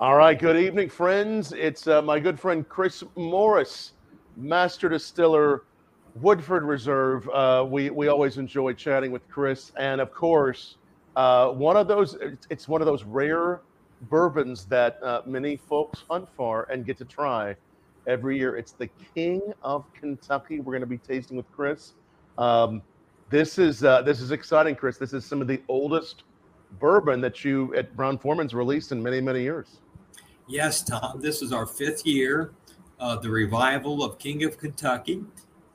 All right, good evening, friends. It's uh, my good friend Chris Morris, Master Distiller, Woodford Reserve. Uh, we we always enjoy chatting with Chris, and of course, uh, one of those. It's one of those rare bourbons that uh, many folks hunt for and get to try every year. It's the King of Kentucky. We're going to be tasting with Chris. Um, this is uh, this is exciting, Chris. This is some of the oldest bourbon that you at Brown Forman's released in many many years. Yes, Tom. This is our fifth year of the revival of King of Kentucky,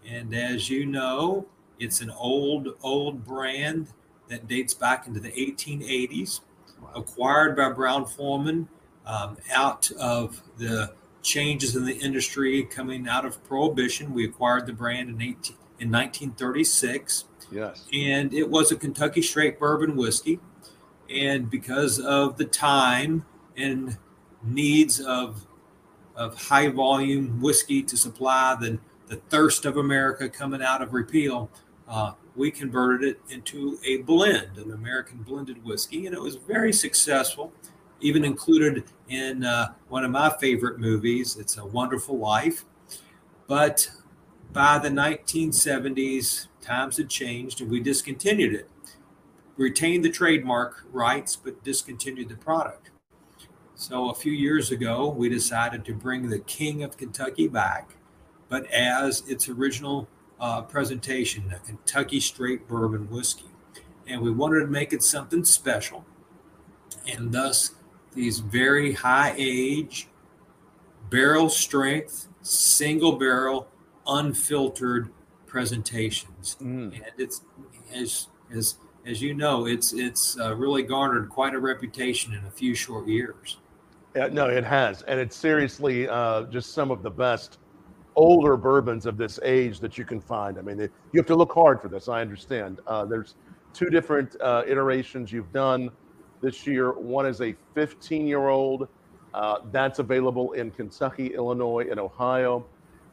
and as you know, it's an old old brand that dates back into the 1880s, wow. acquired by Brown Forman um, out of the changes in the industry coming out of Prohibition. We acquired the brand in 18, in 1936. Yes. And it was a Kentucky straight bourbon whiskey. And because of the time and needs of of high volume whiskey to supply the, the thirst of America coming out of repeal, uh, we converted it into a blend, an American blended whiskey, and it was very successful even included in uh, one of my favorite movies. It's a Wonderful Life. But by the 1970s, times had changed and we discontinued it. Retained the trademark rights, but discontinued the product. So a few years ago, we decided to bring the King of Kentucky back, but as its original uh, presentation, a Kentucky straight bourbon whiskey. And we wanted to make it something special. And thus, these very high age, barrel strength, single barrel, unfiltered presentations. Mm. And it's as as as you know, it's it's uh, really garnered quite a reputation in a few short years. Yeah, no, it has, and it's seriously uh, just some of the best older bourbons of this age that you can find. I mean, you have to look hard for this. I understand. Uh, there's two different uh, iterations you've done this year. One is a 15 year old. Uh, that's available in Kentucky, Illinois, and Ohio.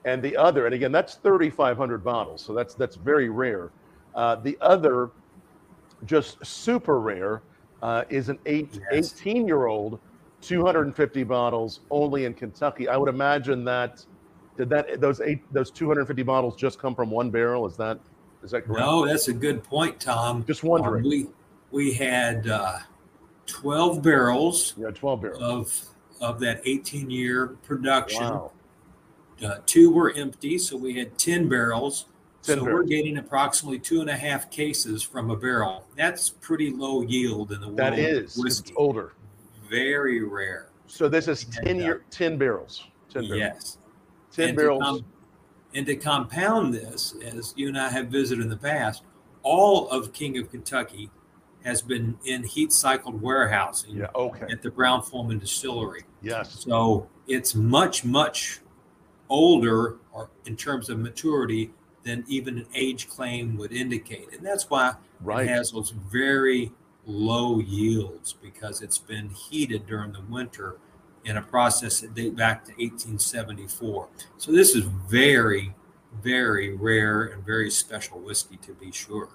And the other, and again, that's 3,500 bottles, so that's that's very rare. Uh, the other, just super rare, uh, is an eight, yes. 18 year old, 250 bottles only in Kentucky. I would imagine that did that those eight those 250 bottles just come from one barrel? Is that is that correct? No, that's a good point, Tom. Just wondering. Um, we we had uh, 12 barrels. Yeah, 12 barrels of of that 18 year production. Wow. Uh, two were empty, so we had 10 barrels. 10 so barrels. we're getting approximately two and a half cases from a barrel. That's pretty low yield in the world. That is whiskey. It's older. Very rare. So this is uh, 10 year 10 barrels. 10 barrels. Yes. 10 and barrels. To com- and to compound this, as you and I have visited in the past, all of King of Kentucky has been in heat cycled warehousing yeah, okay. at the Brown Forman distillery. Yes. So it's much, much older or in terms of maturity than even an age claim would indicate. And that's why right. it has those very low yields because it's been heated during the winter in a process that date back to 1874. So this is very, very rare and very special whiskey to be sure.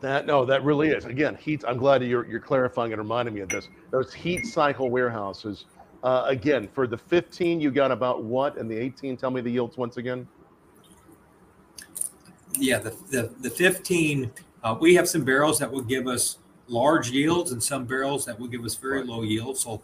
That no, that really is. Again, heat. I'm glad you're you're clarifying and reminding me of this. Those heat cycle warehouses. Uh, again, for the 15, you got about what, and the 18. Tell me the yields once again. Yeah, the the, the 15. Uh, we have some barrels that will give us large yields, and some barrels that will give us very low yields. So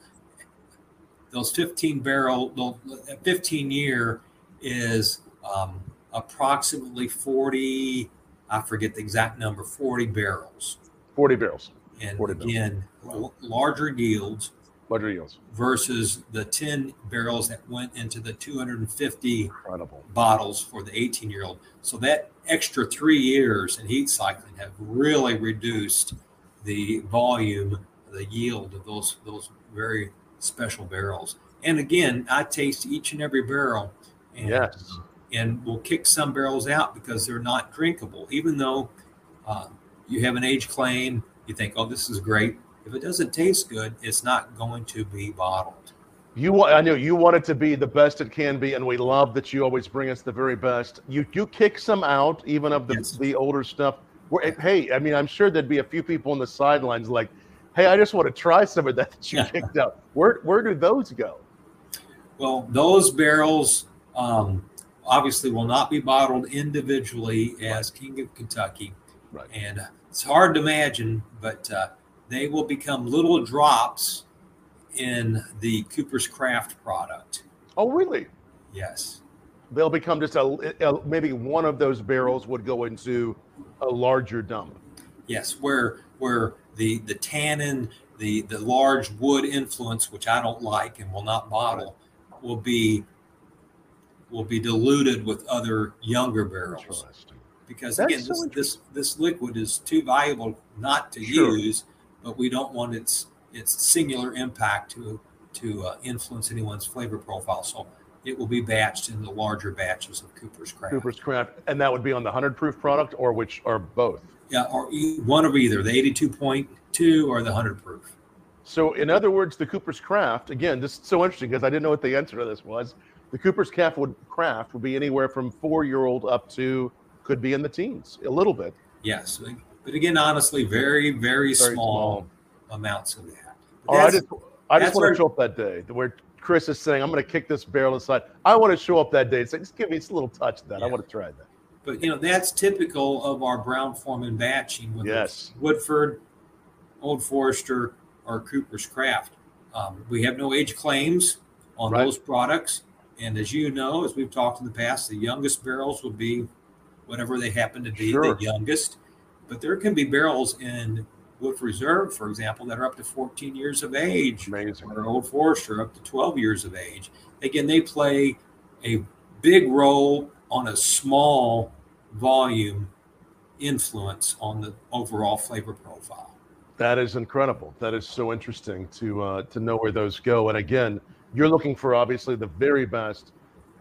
those 15 barrel, 15 year is um, approximately 40 I forget the exact number, 40 barrels. 40 barrels. And 40 again, barrels. larger yields. Larger yields. Versus the 10 barrels that went into the 250 Incredible. bottles for the 18 year old. So that extra three years in heat cycling have really reduced the volume, the yield of those, those very special barrels. And again, I taste each and every barrel. And yes and will kick some barrels out because they're not drinkable. Even though uh, you have an age claim, you think, oh, this is great. If it doesn't taste good, it's not going to be bottled. You want, I know you want it to be the best it can be, and we love that you always bring us the very best. You you kick some out, even of the, yes. the older stuff. Hey, I mean, I'm sure there'd be a few people on the sidelines like, hey, I just want to try some of that that you picked up. Where where do those go? Well, those barrels um, obviously will not be bottled individually as King of Kentucky, Right. and it's hard to imagine, but uh, they will become little drops in the Cooper's Craft product. Oh, really? Yes. They'll become just a, a maybe one of those barrels would go into a larger dump. Yes, where where the the tannin, the the large wood influence, which I don't like and will not bottle, will be will be diluted with other younger barrels. Because That's again, so this, this this liquid is too valuable not to Sure. use, but we don't want its its singular impact to to uh, influence anyone's flavor profile. So it will be batched in the larger batches of Cooper's Craft. Cooper's Craft, and that would be on the hundred proof product, or which, or both. Yeah, or one of either the eighty-two point two or the hundred proof. So, in other words, the Cooper's Craft, again, this is so interesting because I didn't know what the answer to this was. The Cooper's Craft would, craft would be anywhere from four year old up to, could be in the teens, a little bit. Yes, but again, honestly, very, very, Very small, amounts of that. But Oh, I just, I just want to show up that day where Chris is saying, I'm going to kick this barrel aside. I want to show up that day and say, just give me a little touch of that. I want to try that. but you know that's typical of our Brown Forman batching, with Yes. Woodford, Old Forester, or Cooper's Craft. Um, we have no age claims on Right. those products, and as you know, as we've talked in the past, the youngest barrels will be whatever they happen to be, Sure. the youngest. But there can be barrels in Wood Reserve, for example, that are up to 14 years of age. Amazing. or Old Forester up to 12 years of age. Again, they play a big role on a small volume influence on the overall flavor profile. That is incredible. That is so interesting to uh, to know where those go. And again, you're looking for obviously the very best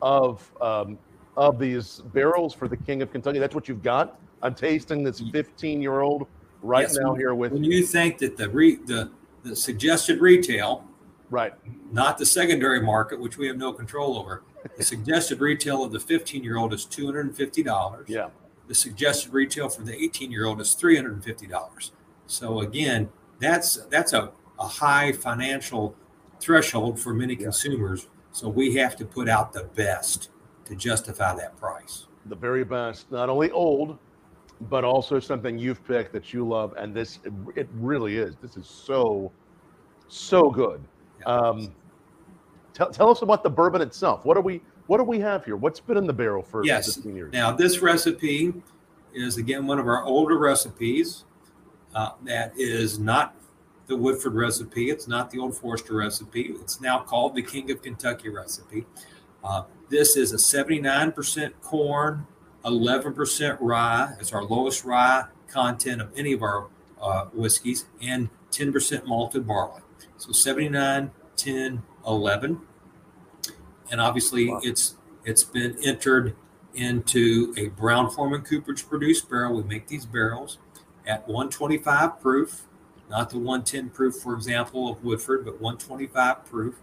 of um, of these barrels for the King of Kentucky. That's what you've got. I'm tasting this 15 year old right Yes, now here with When you think that the re, the the suggested retail, right. not the secondary market, which we have no control over, the suggested retail of the 15 year old is $250. Yeah. the suggested retail for the 18 year old is $350 so again that's that's a, a high financial threshold for many Yeah. consumers so we have to put out the best to justify that price The very best, not only old, but also something you've picked that you love. And this, it, really is. This is so, so good. Um, tell, tell us about the bourbon itself. What do we, what do we have here? What's been in the barrel for Yes. 15 years? now this recipe is again one of our older recipes uh, that is not the woodford recipe it's not the old forester recipe it's now called the king of kentucky recipe uh, this is a 79% corn 11% rye it's our lowest rye content of any of our uh, whiskeys and 10% malted barley so 79 10 11 and obviously Wow. it's it's been entered into a Brown Forman Cooperage produced barrel. We make these barrels at 125 proof, not the 110 proof, for example, of Woodford, but 125 proof,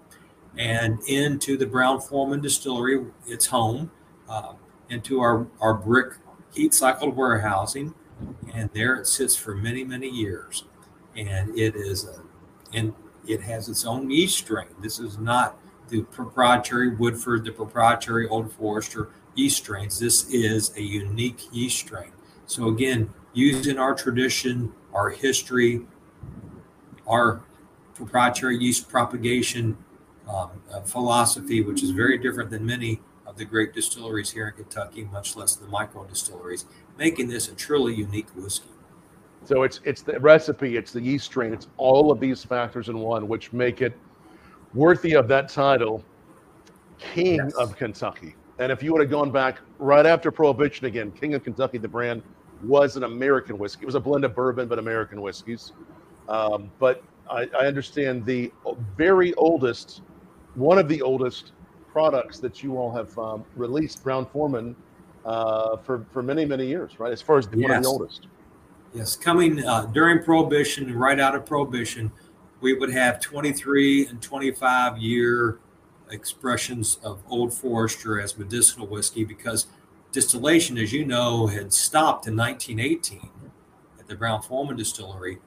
and into the Brown Forman distillery, its home, uh, into our, our brick heat cycled warehousing. And there it sits for many, many years. And it is, a, and it has its own yeast strain. This is not the proprietary Woodford, the proprietary Old Forester yeast strains. This is a unique yeast strain. So again, using our tradition, our history, our proprietary yeast propagation um, uh, philosophy, which is very different than many of the great distilleries here in Kentucky, much less the micro distilleries, making this a truly unique whiskey. So it's it's the recipe, it's the yeast strain, it's all of these factors in one, which make it worthy of that title, King Yes. of Kentucky. And if you would have gone back right after Prohibition again, King of Kentucky, the brand was an American whiskey. It was a blend of bourbon, but American whiskeys. Um, but I, I understand the very oldest, one of the oldest products that you all have um, released, Brown Forman, uh, for for many many years, right? As far as the, one of the Yes. oldest. Yes, coming uh, during Prohibition and right out of Prohibition, we would have 23 and 25 year expressions of Old Forester as medicinal whiskey because distillation, as you know, had stopped in 1918 at the Brown Forman Distillery.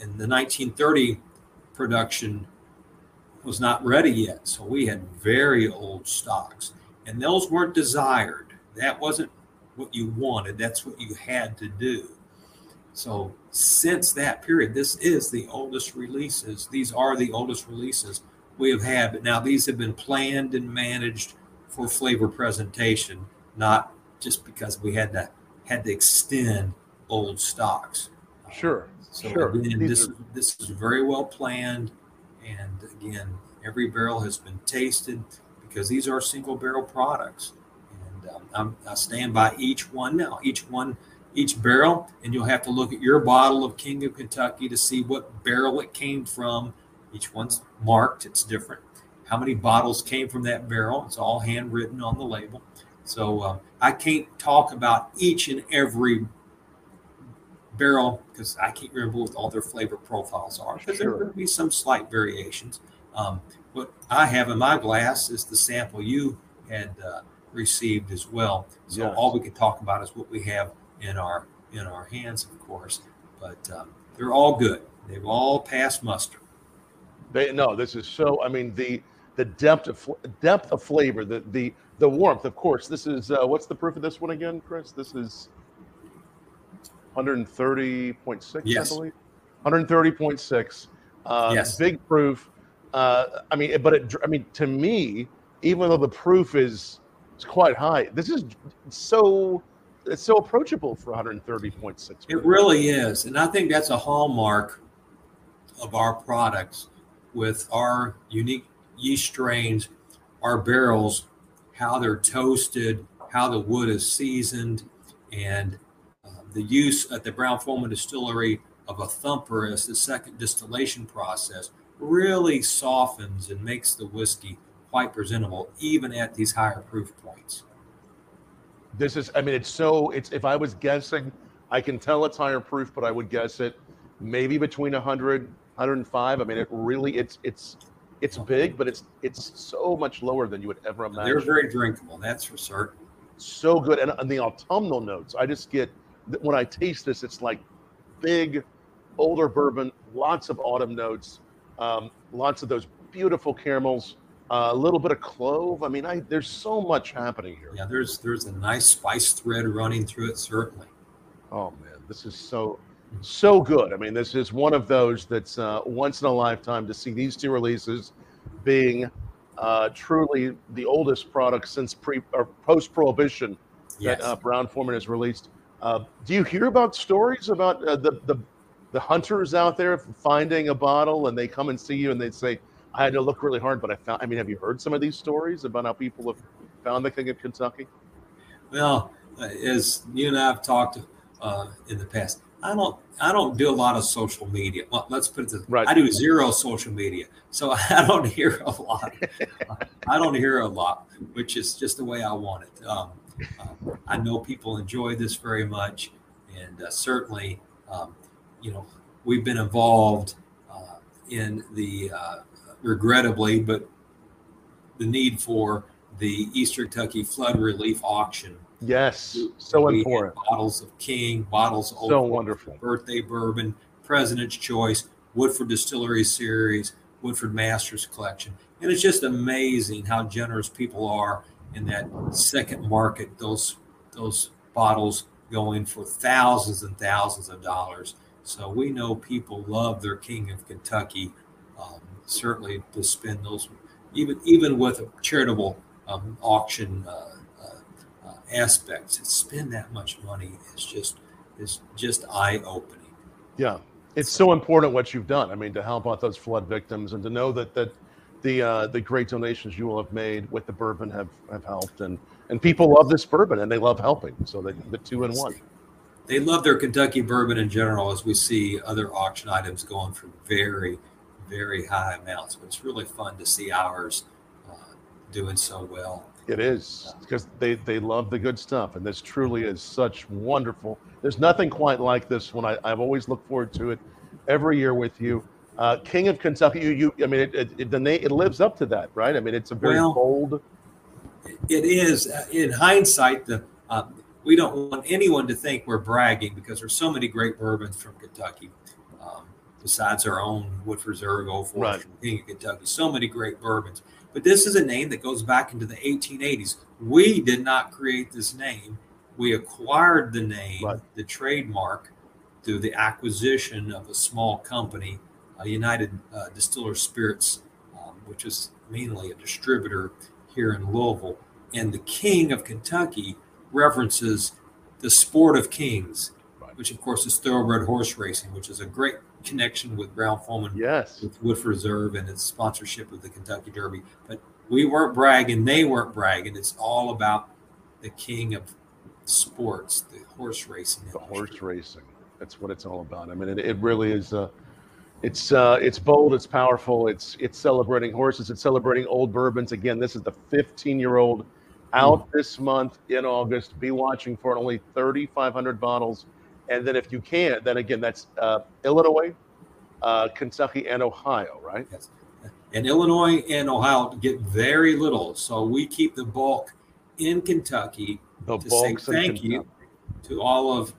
in the 1930 production was not ready yet. So we had very old stocks, and those weren't desired. That wasn't what you wanted, that's what you had to do. So since that period, this is the oldest releases. These are the oldest releases we have had. But now these have been planned and managed for flavor presentation, not just because we had to had to extend old stocks. Sure. So sure. again, this are- this is very well planned, and again, every barrel has been tasted because these are single barrel products, and um, I stand by each one now. Each one, each barrel, and you'll have to look at your bottle of King of Kentucky to see what barrel it came from. Each one's marked; it's different. How many bottles came from that barrel? It's all handwritten on the label. So um, I can't talk about each and every barrel because I can't remember what all their flavor profiles are because there Sure. will be some slight variations. Um, what I have in my glass is the sample you had uh, received as well. So Yes. all we can talk about is what we have in our in our hands, of course. But um, they're all good. They've all passed muster. They no, this is so. I mean the the depth of depth of flavor, the the the warmth. Of course, this is uh, what's the proof of this one again, Chris? This is 130.6, Yes. I believe. 130.6. Uh, Yes. Big proof. Uh, I mean, but it, I mean, to me, even though the proof is, is quite high, this is so it's so approachable for 130.6. It really is. And I think that's a hallmark of our products with our unique yeast strains, our barrels, how they're toasted, how the wood is seasoned, and the use at the Brown Forman Distillery of a thumper as the second distillation process really softens and makes the whiskey quite presentable, even at these higher proof points. This is, I mean, it's so, it's, if I was guessing, I can tell it's higher proof, but I would guess it maybe between 100, 105. I mean, it really, it's, it's, it's big, but it's, it's so much lower than you would ever imagine. They're very drinkable, that's for certain. so good. And, and the autumnal notes, I just get, when I taste this, it's like big, older bourbon, lots of autumn notes, um, lots of those beautiful caramels, uh, a little bit of clove. I mean, I, there's so much happening here. Yeah, there's there's a nice spice thread running through it, certainly. Oh man, this is so so good. I mean, this is one of those that's uh, once in a lifetime to see these two releases being uh, truly the oldest product since pre or post prohibition Yes. that uh, Brown Forman has released. Uh, do you hear about stories about uh, the the the hunters out there finding a bottle and they come and see you and they say, "I had to look really hard, but I found." I mean, have you heard some of these stories about how people have found the King of Kentucky? Well, uh, as you and I have talked uh, in the past, I don't I don't do a lot of social media. Well, let's put it this: Right. I do zero social media, so I don't hear a lot. I don't hear a lot, which is just the way I want it. Um, um, I know people enjoy this very much, and uh, certainly, um, you know, we've been involved uh, in the uh, regrettably, but the need for the Eastern Kentucky flood relief auction. Yes, so We important, Bottles of King, bottles of so Old wonderful. Birthday Bourbon, President's Choice, Woodford Distillery Series, Woodford Masters Collection. And it's just amazing how generous people are in that second market. Those those bottles going for thousands and thousands of dollars. So we know people love their King of Kentucky. Um, certainly to spend those, even even with a charitable um, auction uh, uh, uh, aspects, to spend that much money is just is just eye opening. Yeah, it's so important what you've done. I mean, to help out those flood victims and to know that that the uh, the great donations you will have made with the bourbon have have helped, and and people love this bourbon and they love helping. So they the two in one. They love their Kentucky bourbon in general, as we see other auction items going for very, very high amounts. But it's really fun to see ours uh, doing so well. It is because they they love the good stuff, and this truly is such wonderful. There's nothing quite like this one. I, I've always looked forward to it every year with you. Uh, King of Kentucky, you, you I mean, it, it, it the name it lives up to that, right? I mean, it's a very Well, bold. It is, uh, in hindsight, the uh, we don't want anyone to think we're bragging because there's so many great bourbons from Kentucky. Um, besides our own Woodford Reserve, Old Right. Forester, King of Kentucky. So many great bourbons. But this is a name that goes back into the 1880s. We did not create this name. We acquired the name, Right. the trademark, through the acquisition of a small company, United uh, Distiller Spirits, um, which is mainly a distributor here in Louisville. And the King of Kentucky references the sport of kings, Right. which of course is thoroughbred horse racing, which is a great connection with Brown Forman Yes. with Woodford Reserve and its sponsorship of the Kentucky Derby. But we weren't bragging, they weren't bragging. It's all about the king of sports, the horse racing. The industry. horse racing. That's what it's all about. I mean, it, it really is. Uh, it's uh, it's bold. It's powerful. It's it's celebrating horses. It's celebrating old bourbons. Again, this is the 15 year old out this month in August. Be watching for. Only 3,500 bottles. And then if you can't, then again, that's uh, Illinois, uh, Kentucky, and Ohio, right? Yes. And Illinois and Ohio get very little. So we keep the bulk in Kentucky The to say thank you to all of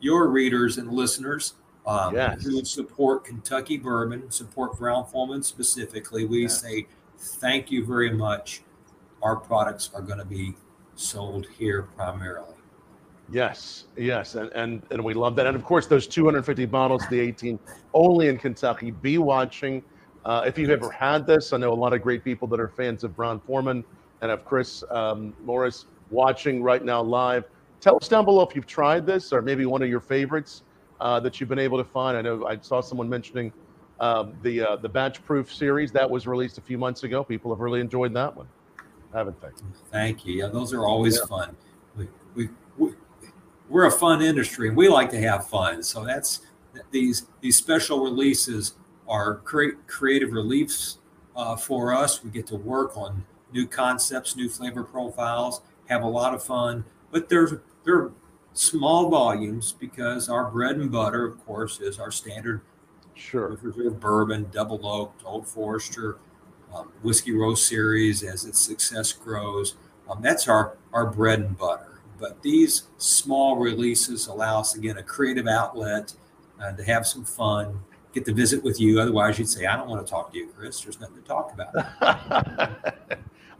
your readers and listeners um, Yes. who support Kentucky bourbon, support Brown Forman specifically. We Yes. say thank you very much. Our products are going to be sold here primarily. Yes, yes, and, and and we love that. And of course, those 250 bottles, the 18, only in Kentucky. Be watching. Uh, if you've ever had this, I know a lot of great people that are fans of Brown Forman and of Chris um, Morris watching right now live. Tell us down below if you've tried this or maybe one of your favorites uh, that you've been able to find. I know I saw someone mentioning um, the uh, the Batch Proof series that was released a few months ago. People have really enjoyed that one, haven't they? Thank you. Yeah, those are always Yeah. fun. We, we, we, we're a fun industry and we like to have fun. So that's these these special releases are create creative reliefs uh, for us. We get to work on new concepts, new flavor profiles, have a lot of fun. But there's they're small volumes because our bread and butter, of course, is our standard Sure. Bourbon, double oaked, Old Forester, um, Whiskey Row series as its success grows. Um, that's our our bread and butter. But these small releases allow us again a creative outlet uh, to have some fun, get to visit with you. Otherwise, you'd say, "I don't want to talk to you, Chris. There's nothing to talk about."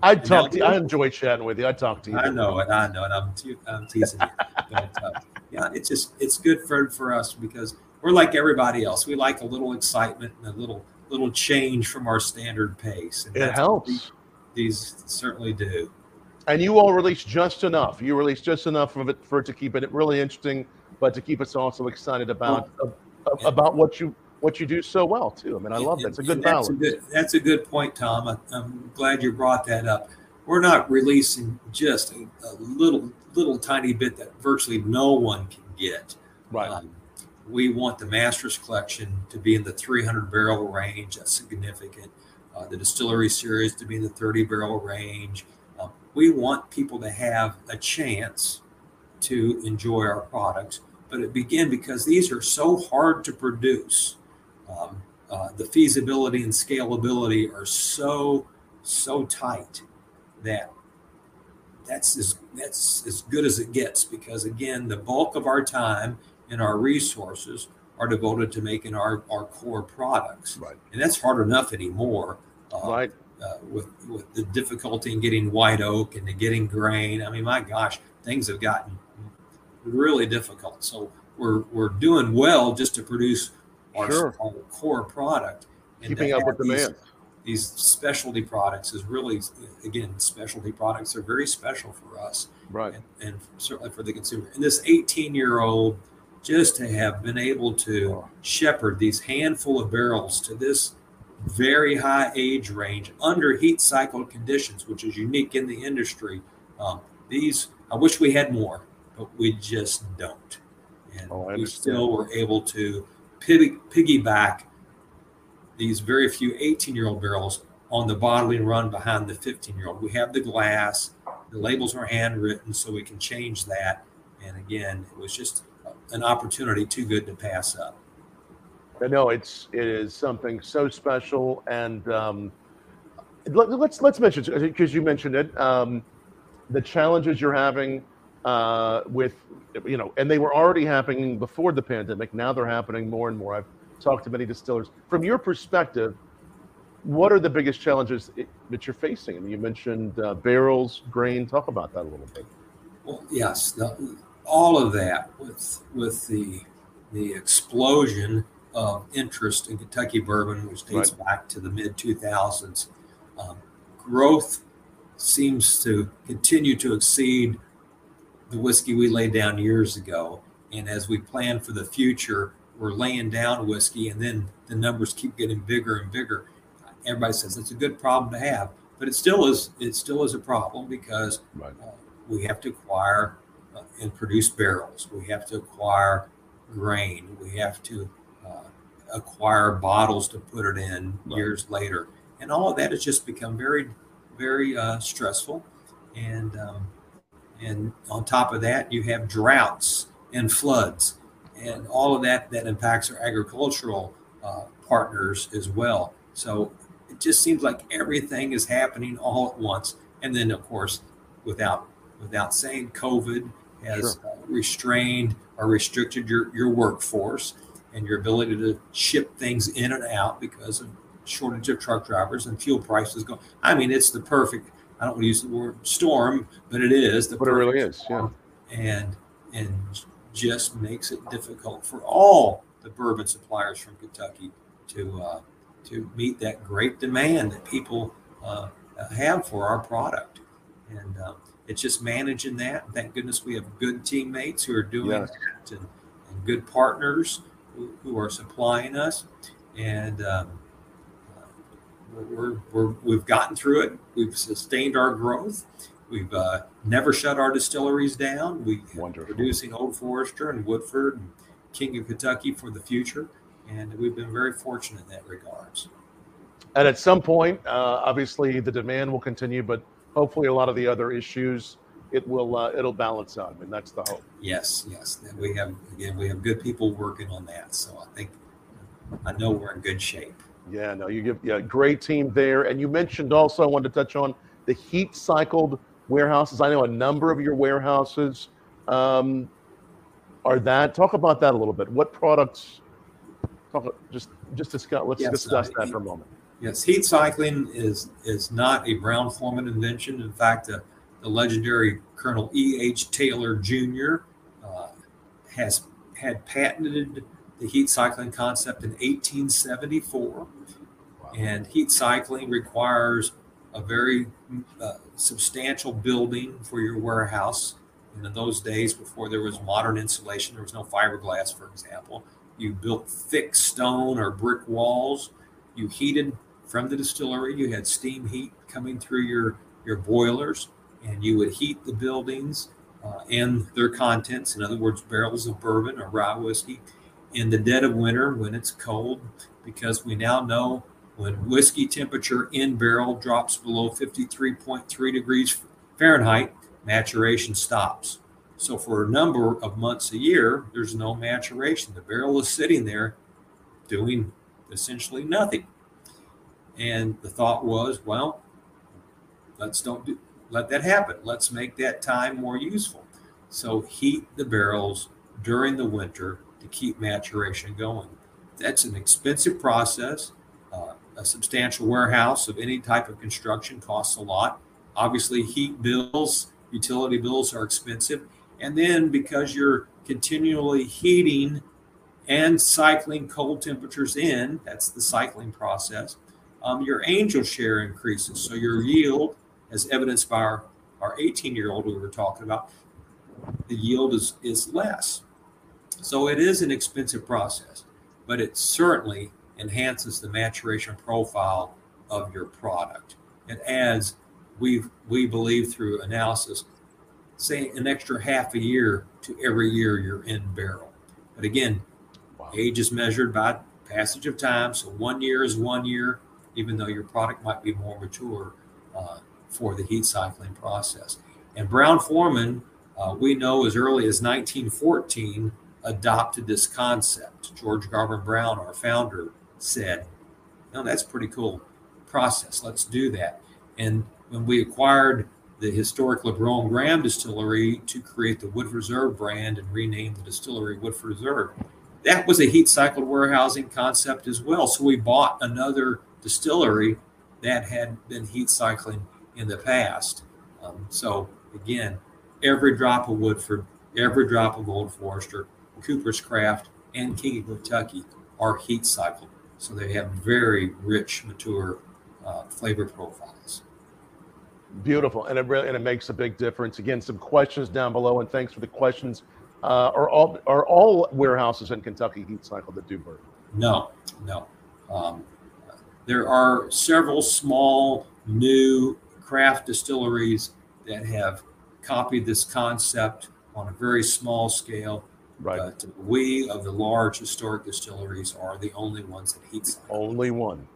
I'd talk to you. I enjoy chatting with you. I'd talk to you. I know it. I know it. I'm, te- I'm teasing you. But, uh, yeah, it's just it's good for for us because we're like everybody else. We like a little excitement and a little little change from our standard pace. And It helps. These, these certainly do. And you all release just enough. You release just enough of it for it to keep it really interesting, but to keep us also excited about ab- yeah. about what you what you do so well too. I mean, I love that. It's a good that's balance. good, that's a good point, Tom. I, I'm glad you brought that up. We're not releasing just a, a little little tiny bit that virtually no one can get. Right. Um, we want the Masters collection to be in the 300 barrel range. That's significant. Uh, the distillery series to be in the 30 barrel range. Uh, we want people to have a chance to enjoy our products, but it begin because these are so hard to produce. Um, uh, the feasibility and scalability are so so tight that that's as that's as good as it gets because again the bulk of our time and our resources are devoted to making our, our core products Right. and that's hard enough anymore uh, Right. uh, with with the difficulty in getting white oak and to getting grain i mean my gosh things have gotten really difficult so we're we're doing well just to produce our, Sure. our core product and Keeping up with these- demand. these specialty products is really again specialty products are very special for us Right. and, and certainly for the consumer and this 18 year old just to have been able to Oh. shepherd these handful of barrels to this very high age range under heat cycle conditions which is unique in the industry um, these i wish we had more but we just don't and Oh, we still were able to piggyback these very few 18 year old barrels on the bottling run behind the 15 year old. We have the glass, the labels are handwritten, so we can change that. And again, it was just an opportunity too good to pass up. I know it's it is something so special, and um, let, let's let's mention because you mentioned it, um, the challenges you're having uh, with you know, and they were already happening before the pandemic. Now they're happening more and more. I've talked to many distillers. From your perspective, what are the biggest challenges that you're facing? I mean, you mentioned uh, barrels, grain. Talk about that a little bit. Well, yes, the, all of that with with the the explosion of interest in Kentucky bourbon, which dates right. back to the mid 2000s. Um, growth seems to continue to exceed the whiskey we laid down years ago. And as we plan for the future, we're laying down whiskey, and then the numbers keep getting bigger and bigger. Everybody says it's a good problem to have, but it still is. It still is a problem because right. uh, we have to acquire uh, and produce barrels. We have to acquire grain. We have to uh, acquire bottles to put it in right. years later, and all of that has just become very, very uh, stressful. And um, and on top of that, you have droughts and floods, and all of that that impacts our agricultural uh, partners as well. So it just seems like everything is happening all at once. And then, of course, without without saying, COVID has sure. uh, restrained or restricted your your workforce and your ability to ship things in and out because of shortage of truck drivers and fuel prices go. I mean, it's the perfect. I don't want to use the word storm, but it is the. But it really is, yeah. And and just makes it difficult for all the bourbon suppliers from Kentucky to uh, to meet that great demand that people uh, have for our product. And uh, it's just managing that. Thank goodness we have good teammates who are doing yes. that and, and, good partners who, who, are supplying us. And um, we're, we're, we've gotten through it. We've sustained our growth. We've uh, never shut our distilleries down. We are producing Old Forester and Woodford and King of Kentucky for the future, and we've been very fortunate in that regards. And at some point, uh, obviously, the demand will continue, but hopefully, a lot of the other issues it will uh, it'll balance out. I mean, that's the hope. Yes, yes. We have again, we have good people working on that, so I think I know we're in good shape. Yeah, no, you give yeah, great team there. And you mentioned also, I wanted to touch on the heat cycled warehouses. I know a number of your warehouses um, are that. Talk about that a little bit. What products? Talk, just just discuss. Let's yes, discuss uh, that for a moment. Yes, heat cycling is is not a Brown Forman invention. In fact, uh, the legendary Colonel E. H. Taylor Jr. Uh, has had patented the heat cycling concept in 1874. Wow. And heat cycling requires a very uh, substantial building for your warehouse. And in those days, before there was modern insulation, there was no fiberglass, for example. You built thick stone or brick walls. You heated from the distillery. You had steam heat coming through your, your boilers, and you would heat the buildings uh, and their contents, in other words, barrels of bourbon or rye whiskey, in the dead of winter when it's cold, because we now know when whiskey temperature in barrel drops below 53.3 degrees Fahrenheit, maturation stops. So, for a number of months a year, there's no maturation. The barrel is sitting there doing essentially nothing. And the thought was, well, let's don't do, let that happen. Let's make that time more useful. So, heat the barrels during the winter to keep maturation going. That's an expensive process. Uh, a substantial warehouse of any type of construction costs a lot. Obviously, heat bills, utility bills are expensive. And then because you're continually heating and cycling cold temperatures in, that's the cycling process, um, your angel share increases. So your yield, as evidenced by our, our 18 year old we were talking about, the yield is, is less. So it is an expensive process, but it certainly enhances the maturation profile of your product. It adds, we we believe through analysis, say an extra half a year to every year you're in barrel. But again, wow. age is measured by passage of time. So one year is one year, even though your product might be more mature uh, for the heat cycling process. And Brown Forman, uh, we know as early as 1914 adopted this concept. George Garvin Brown, our founder, said, "No, that's pretty cool process. Let's do that." And when we acquired the historic Labrot Graham distillery to create the Wood Reserve brand and rename the distillery Woodford Reserve, that was a heat cycled warehousing concept as well. So we bought another distillery that had been heat cycling in the past. Um, so again, every drop of Woodford, every drop of Old Forester, Cooper's Craft, and King of Kentucky are heat cycled. So they have very rich, mature uh, flavor profiles. Beautiful, and it really and it makes a big difference. Again, some questions down below, and thanks for the questions. Uh, are all are all warehouses in Kentucky heat cycle that do bourbon? No, no. Um, there are several small new craft distilleries that have copied this concept on a very small scale. Right. But we of the large historic distilleries are the only ones that heat cycle. Only one.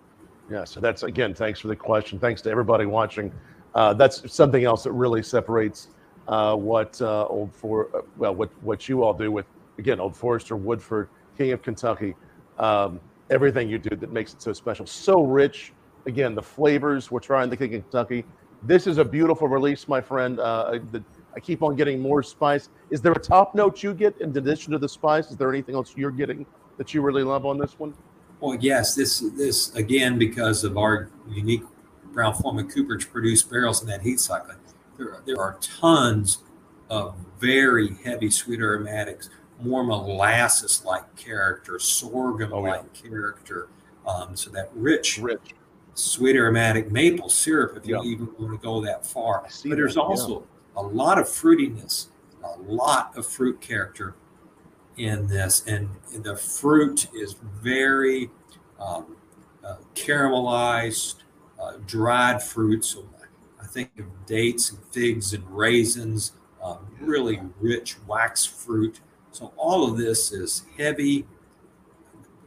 Yeah. So that's again. Thanks for the question. Thanks to everybody watching. Uh, that's something else that really separates uh, what uh, Old For uh, well what what you all do with again Old Forester, Woodford, King of Kentucky. Um, everything you do that makes it so special, so rich. Again, the flavors we're trying the King of Kentucky. This is a beautiful release, my friend. Uh, the, I keep on getting more spice. Is there a top note you get in addition to the spice? Is there anything else you're getting that you really love on this one? Well, yes, this this again because of our unique Brown Forman Cooperage produced barrels in that heat cycle. There, there are tons of very heavy sweet aromatics, more molasses like character, sorghum like oh, yeah. character. Um, so that rich, rich, sweet aromatic maple syrup, if you even want to go that far. But that, there's also yeah. A lot of fruitiness, a lot of fruit character in this, and, the fruit is very um, uh, caramelized, uh, dried fruits. So I think of dates and figs and raisins, um, really rich wax fruit. So all of this is heavy,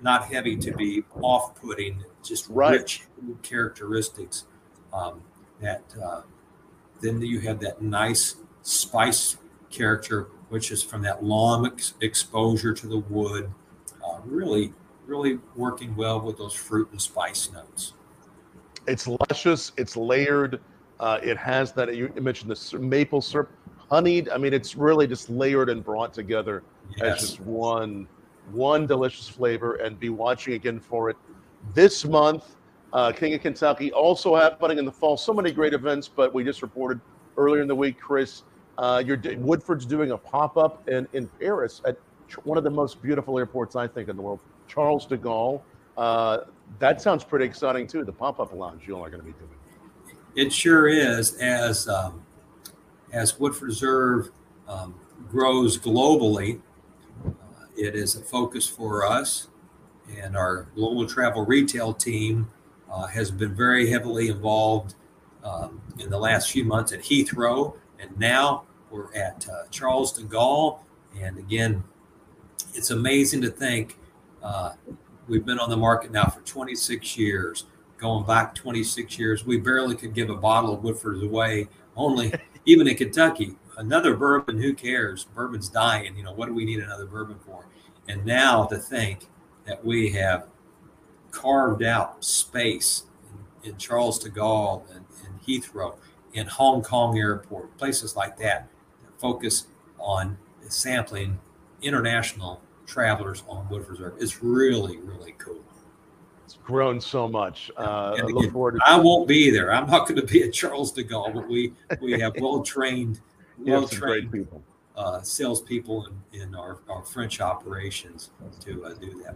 not heavy to be off-putting, just right. rich characteristics. Um, that uh, then you have that nice spice character, which is from that long ex- exposure to the wood. Uh, really, really working well with those fruit and spice notes. It's luscious. It's layered. Uh, it has that you mentioned the maple syrup, honeyed. I mean, it's really just layered and brought together yes. as just one one delicious flavor. And be watching again for it this month. Uh, King of Kentucky also happening in the fall. So many great events, but we just reported earlier in the week, Chris, uh, Woodford's doing a pop up in in Paris at one of the most beautiful airports I think in the world, Charles de Gaulle. Uh, that sounds pretty exciting too. The pop up lounge you all are going to be doing. It sure is. As um, as Woodford Reserve um, grows globally, uh, it is a focus for us, and our global travel retail team has been very heavily involved um, in the last few months at Heathrow, and now we're at uh, Charles de Gaulle. And again, it's amazing to think uh, we've been on the market now for 26 years going back 26 years, we barely could give a bottle of Woodford's away. Only, even in Kentucky, another bourbon, who cares? Bourbon's dying. You know, what do we need another bourbon for? And now to think that we have carved out space in, in Charles de Gaulle and, and Heathrow, in Hong Kong Airport, places like that, that focus on sampling international travelers on Woodford Reserve It's really, really cool. It's grown so much. Uh, I look forward to- I won't be there. I'm not going to be at Charles de Gaulle, but we we have well trained, well trained people, uh, salespeople in, in our, our French operations to uh, do that.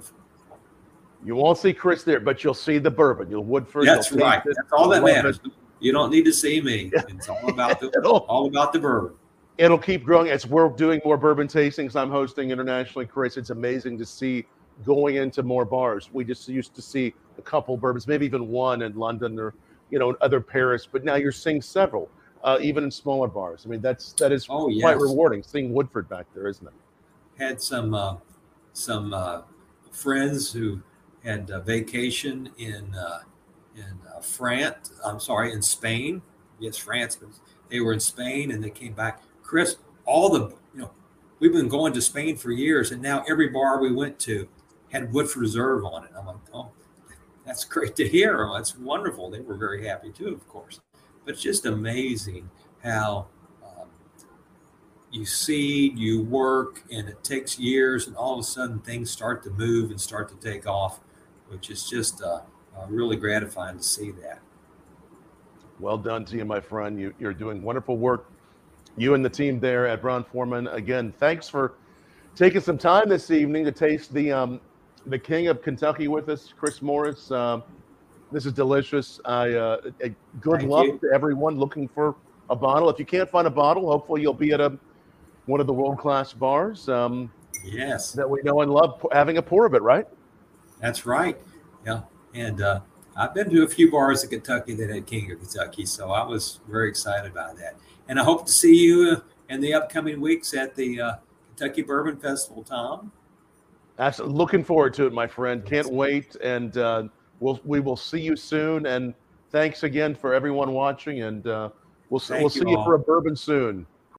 You won't see Chris there, but you'll see the bourbon. You'll Woodford. That's right. That's all that matters. You don't need to see me. It's all about the all about the bourbon. It'll keep growing as we're doing more bourbon tastings. I'm hosting internationally, Chris. It's amazing to see going into more bars. We just used to see a couple bourbons, maybe even one in London or you know in other Paris, but now you're seeing several, uh, even in smaller bars. I mean, that's that is oh, yes. quite rewarding seeing Woodford back there, isn't it? Had some uh, some uh, friends who had a vacation in uh, in uh, France. I'm sorry, in Spain. Yes, France. They were in Spain and they came back. Chris, all the you know, we've been going to Spain for years, and now every bar we went to had Woodford Reserve on it. I'm like, oh, that's great to hear. That's wonderful. They were very happy too, of course. But it's just amazing how um, you seed, you work, and it takes years, and all of a sudden things start to move and start to take off, which is just uh, uh, really gratifying to see that. Well done to you, my friend. You, you're doing wonderful work. You and the team there at Brown Forman. Again, thanks for taking some time this evening to taste the um, the King of Kentucky with us, Chris Morris. Um, this is delicious. I uh, a good Thank luck you. to everyone looking for a bottle. If you can't find a bottle, hopefully you'll be at a one of the world class bars um, Yes, that we know and love having a pour of it, right? That's right. Yeah, and uh, I've been to a few bars in Kentucky that had King of Kentucky, so I was very excited about that. And I hope to see you uh, in the upcoming weeks at the uh, Kentucky Bourbon Festival, Tom. Absolutely. Looking forward to it, my friend. Can't wait. And uh, we'll we will see you soon. And thanks again for everyone watching. And uh, we'll Thank we'll you see you for a bourbon soon.